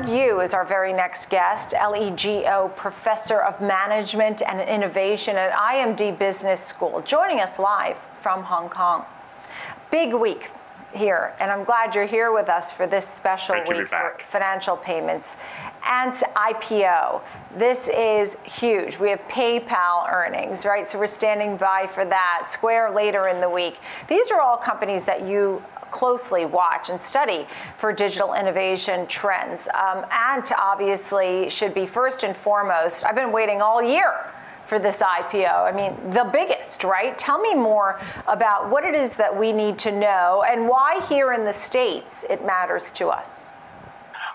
Howard Yu is our very next guest, LEGO Professor of Management and Innovation at IMD Business School, joining us live from Hong Kong. Big week here, and I'm glad you're here with us for this special Great week for financial payments. Ant's IPO. This is huge. We have PayPal earnings, right? So we're standing by for that. Square later in the week. These are all companies that you closely watch and study for digital innovation trends. Um, Ant obviously should be first and foremost. I've been waiting all year for this IPO. I mean, the biggest, right? Tell me more about what it is that we need to know and why here in the States it matters to us.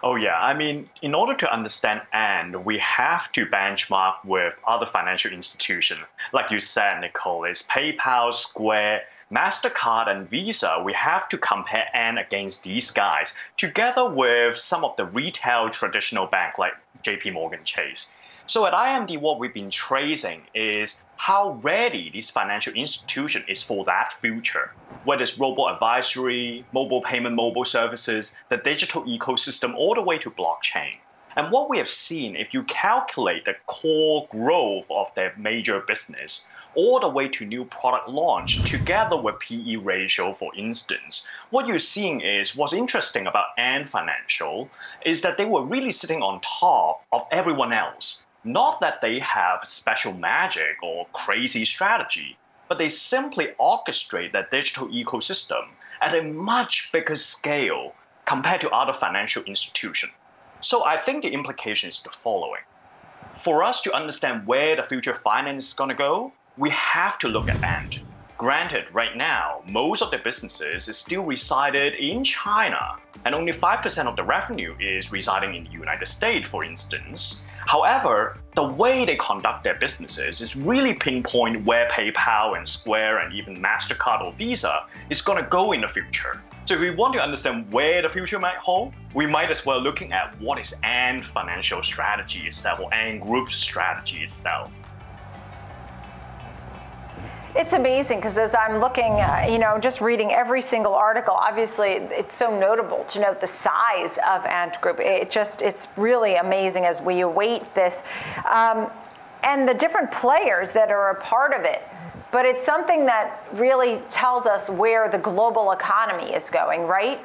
Oh yeah, I mean, in order to understand and we have to benchmark with other financial institutions. Like you said, Nicole, it's PayPal, Square, MasterCard, and Visa. We have to compare and against these guys, together with some of the retail traditional bank like JP Morgan Chase. So at IMD, what we've been tracing is how ready this financial institution is for that future. Whether it's robot advisory, mobile payment, mobile services, the digital ecosystem, all the way to blockchain. And what we have seen, if you calculate the core growth of their major business, all the way to new product launch, together with PE ratio, for instance, what you're seeing is what's interesting about Ant Financial is that they were really sitting on top of everyone else. Not that they have special magic or crazy strategy, but they simply orchestrate that digital ecosystem at a much bigger scale compared to other financial institutions. So I think the implication is the following. For us to understand where the future finance is going to go, we have to look at Ant. Granted, right now, most of the businesses is still resided in China, and only 5% of the revenue is residing in the United States, for instance. However, the way they conduct their businesses is really pinpoint where PayPal and Square and even MasterCard or Visa is going to go in the future. So if we want to understand where the future might hold, we might as well looking at what is Ant financial strategy itself or Ant Group's strategy itself. It's amazing because as I'm looking, uh, you know, just reading every single article, obviously it's so notable to note the size of Ant Group. It just, it's really amazing as we await this. Um, and the different players that are a part of it. But it's something that really tells us where the global economy is going, right?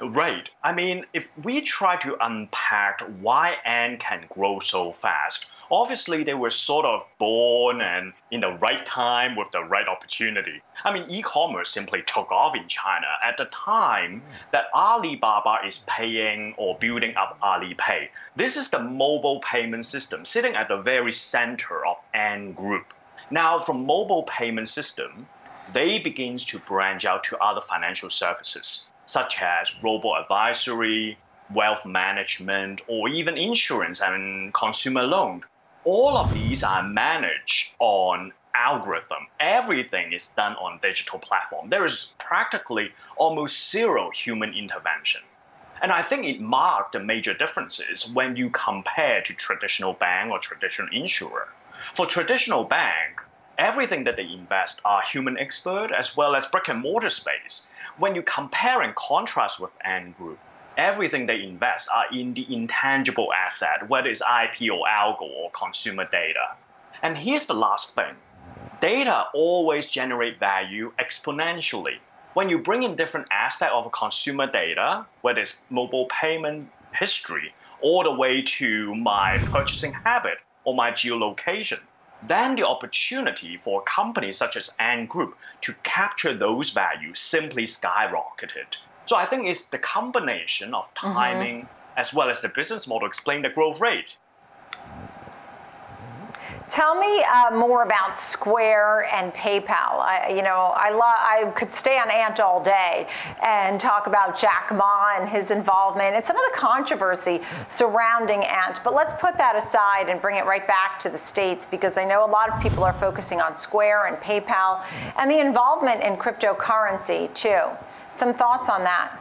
Right. I mean, if we try to unpack why Ant can grow so fast, obviously they were sort of born and in the right time with the right opportunity. I mean, e-commerce simply took off in China at the time that Alibaba is paying or building up Alipay. This is the mobile payment system sitting at the very center of Ant Group. Now, from mobile payment system, they begins to branch out to other financial services such as robo advisory, wealth management, or even insurance and consumer loan. All of these are managed on algorithm. Everything is done on digital platform. There is practically almost zero human intervention. And I think it marked the major differences when you compare to traditional bank or traditional insurer. For traditional bank, everything that they invest are human expert as well as brick and mortar space when you compare and contrast with Ant Group, everything they invest are in the intangible asset, whether it's IP or algo or consumer data. And here's the last thing. Data always generate value exponentially. When you bring in different aspects of consumer data, whether it's mobile payment history, all the way to my purchasing habit or my geolocation, then the opportunity for companies such as Ant Group to capture those values simply skyrocketed. So I think it's the combination of timing as well as the business model explain the growth rate. Tell me uh, more about Square and PayPal. I, you know, I, lo- I could stay on Ant all day and talk about Jack Ma and his involvement and some of the controversy surrounding Ant. But let's put that aside and bring it right back to the States because I know a lot of people are focusing on Square and PayPal and the involvement in cryptocurrency too. Some thoughts on that?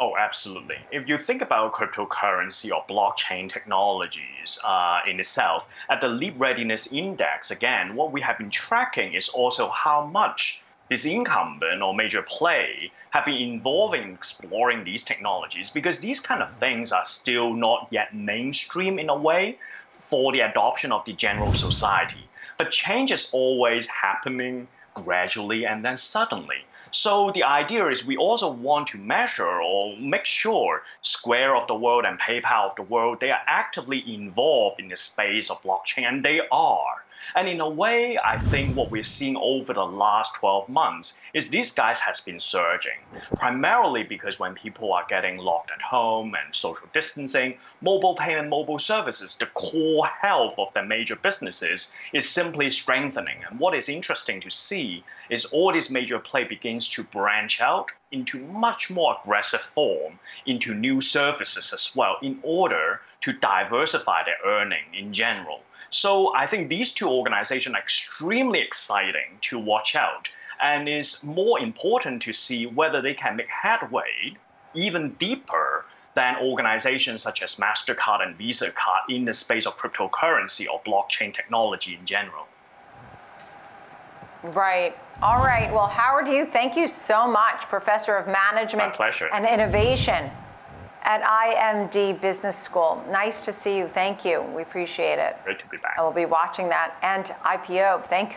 Oh, absolutely. If you think about cryptocurrency or blockchain technologies uh, in itself, at the Leap Readiness Index, again, what we have been tracking is also how much this incumbent or major play have been involved in exploring these technologies because these kind of things are still not yet mainstream in a way for the adoption of the general society. But change is always happening gradually and then suddenly. So the idea is we also want to measure or make sure Square of the world and PayPal of the world they are actively involved in the space of blockchain they are. And in a way, I think what we're seeing over the last 12 months is these guys has been surging, primarily because when people are getting locked at home and social distancing, mobile payment, mobile services, the core health of the major businesses is simply strengthening. And what is interesting to see is all these major play begins to branch out into much more aggressive form into new services as well in order to diversify their earning in general. So I think these two organizations are extremely exciting to watch out, and it's more important to see whether they can make headway even deeper than organizations such as MasterCard and Visa Card in the space of cryptocurrency or blockchain technology in general. Right. All right. Well, Howard Yu thank you so much, Professor of Management My pleasure. and Innovation at IMD Business School. Nice to see you. Thank you. We appreciate it. Great to be back. I will be watching that Ant IPO. Thanks.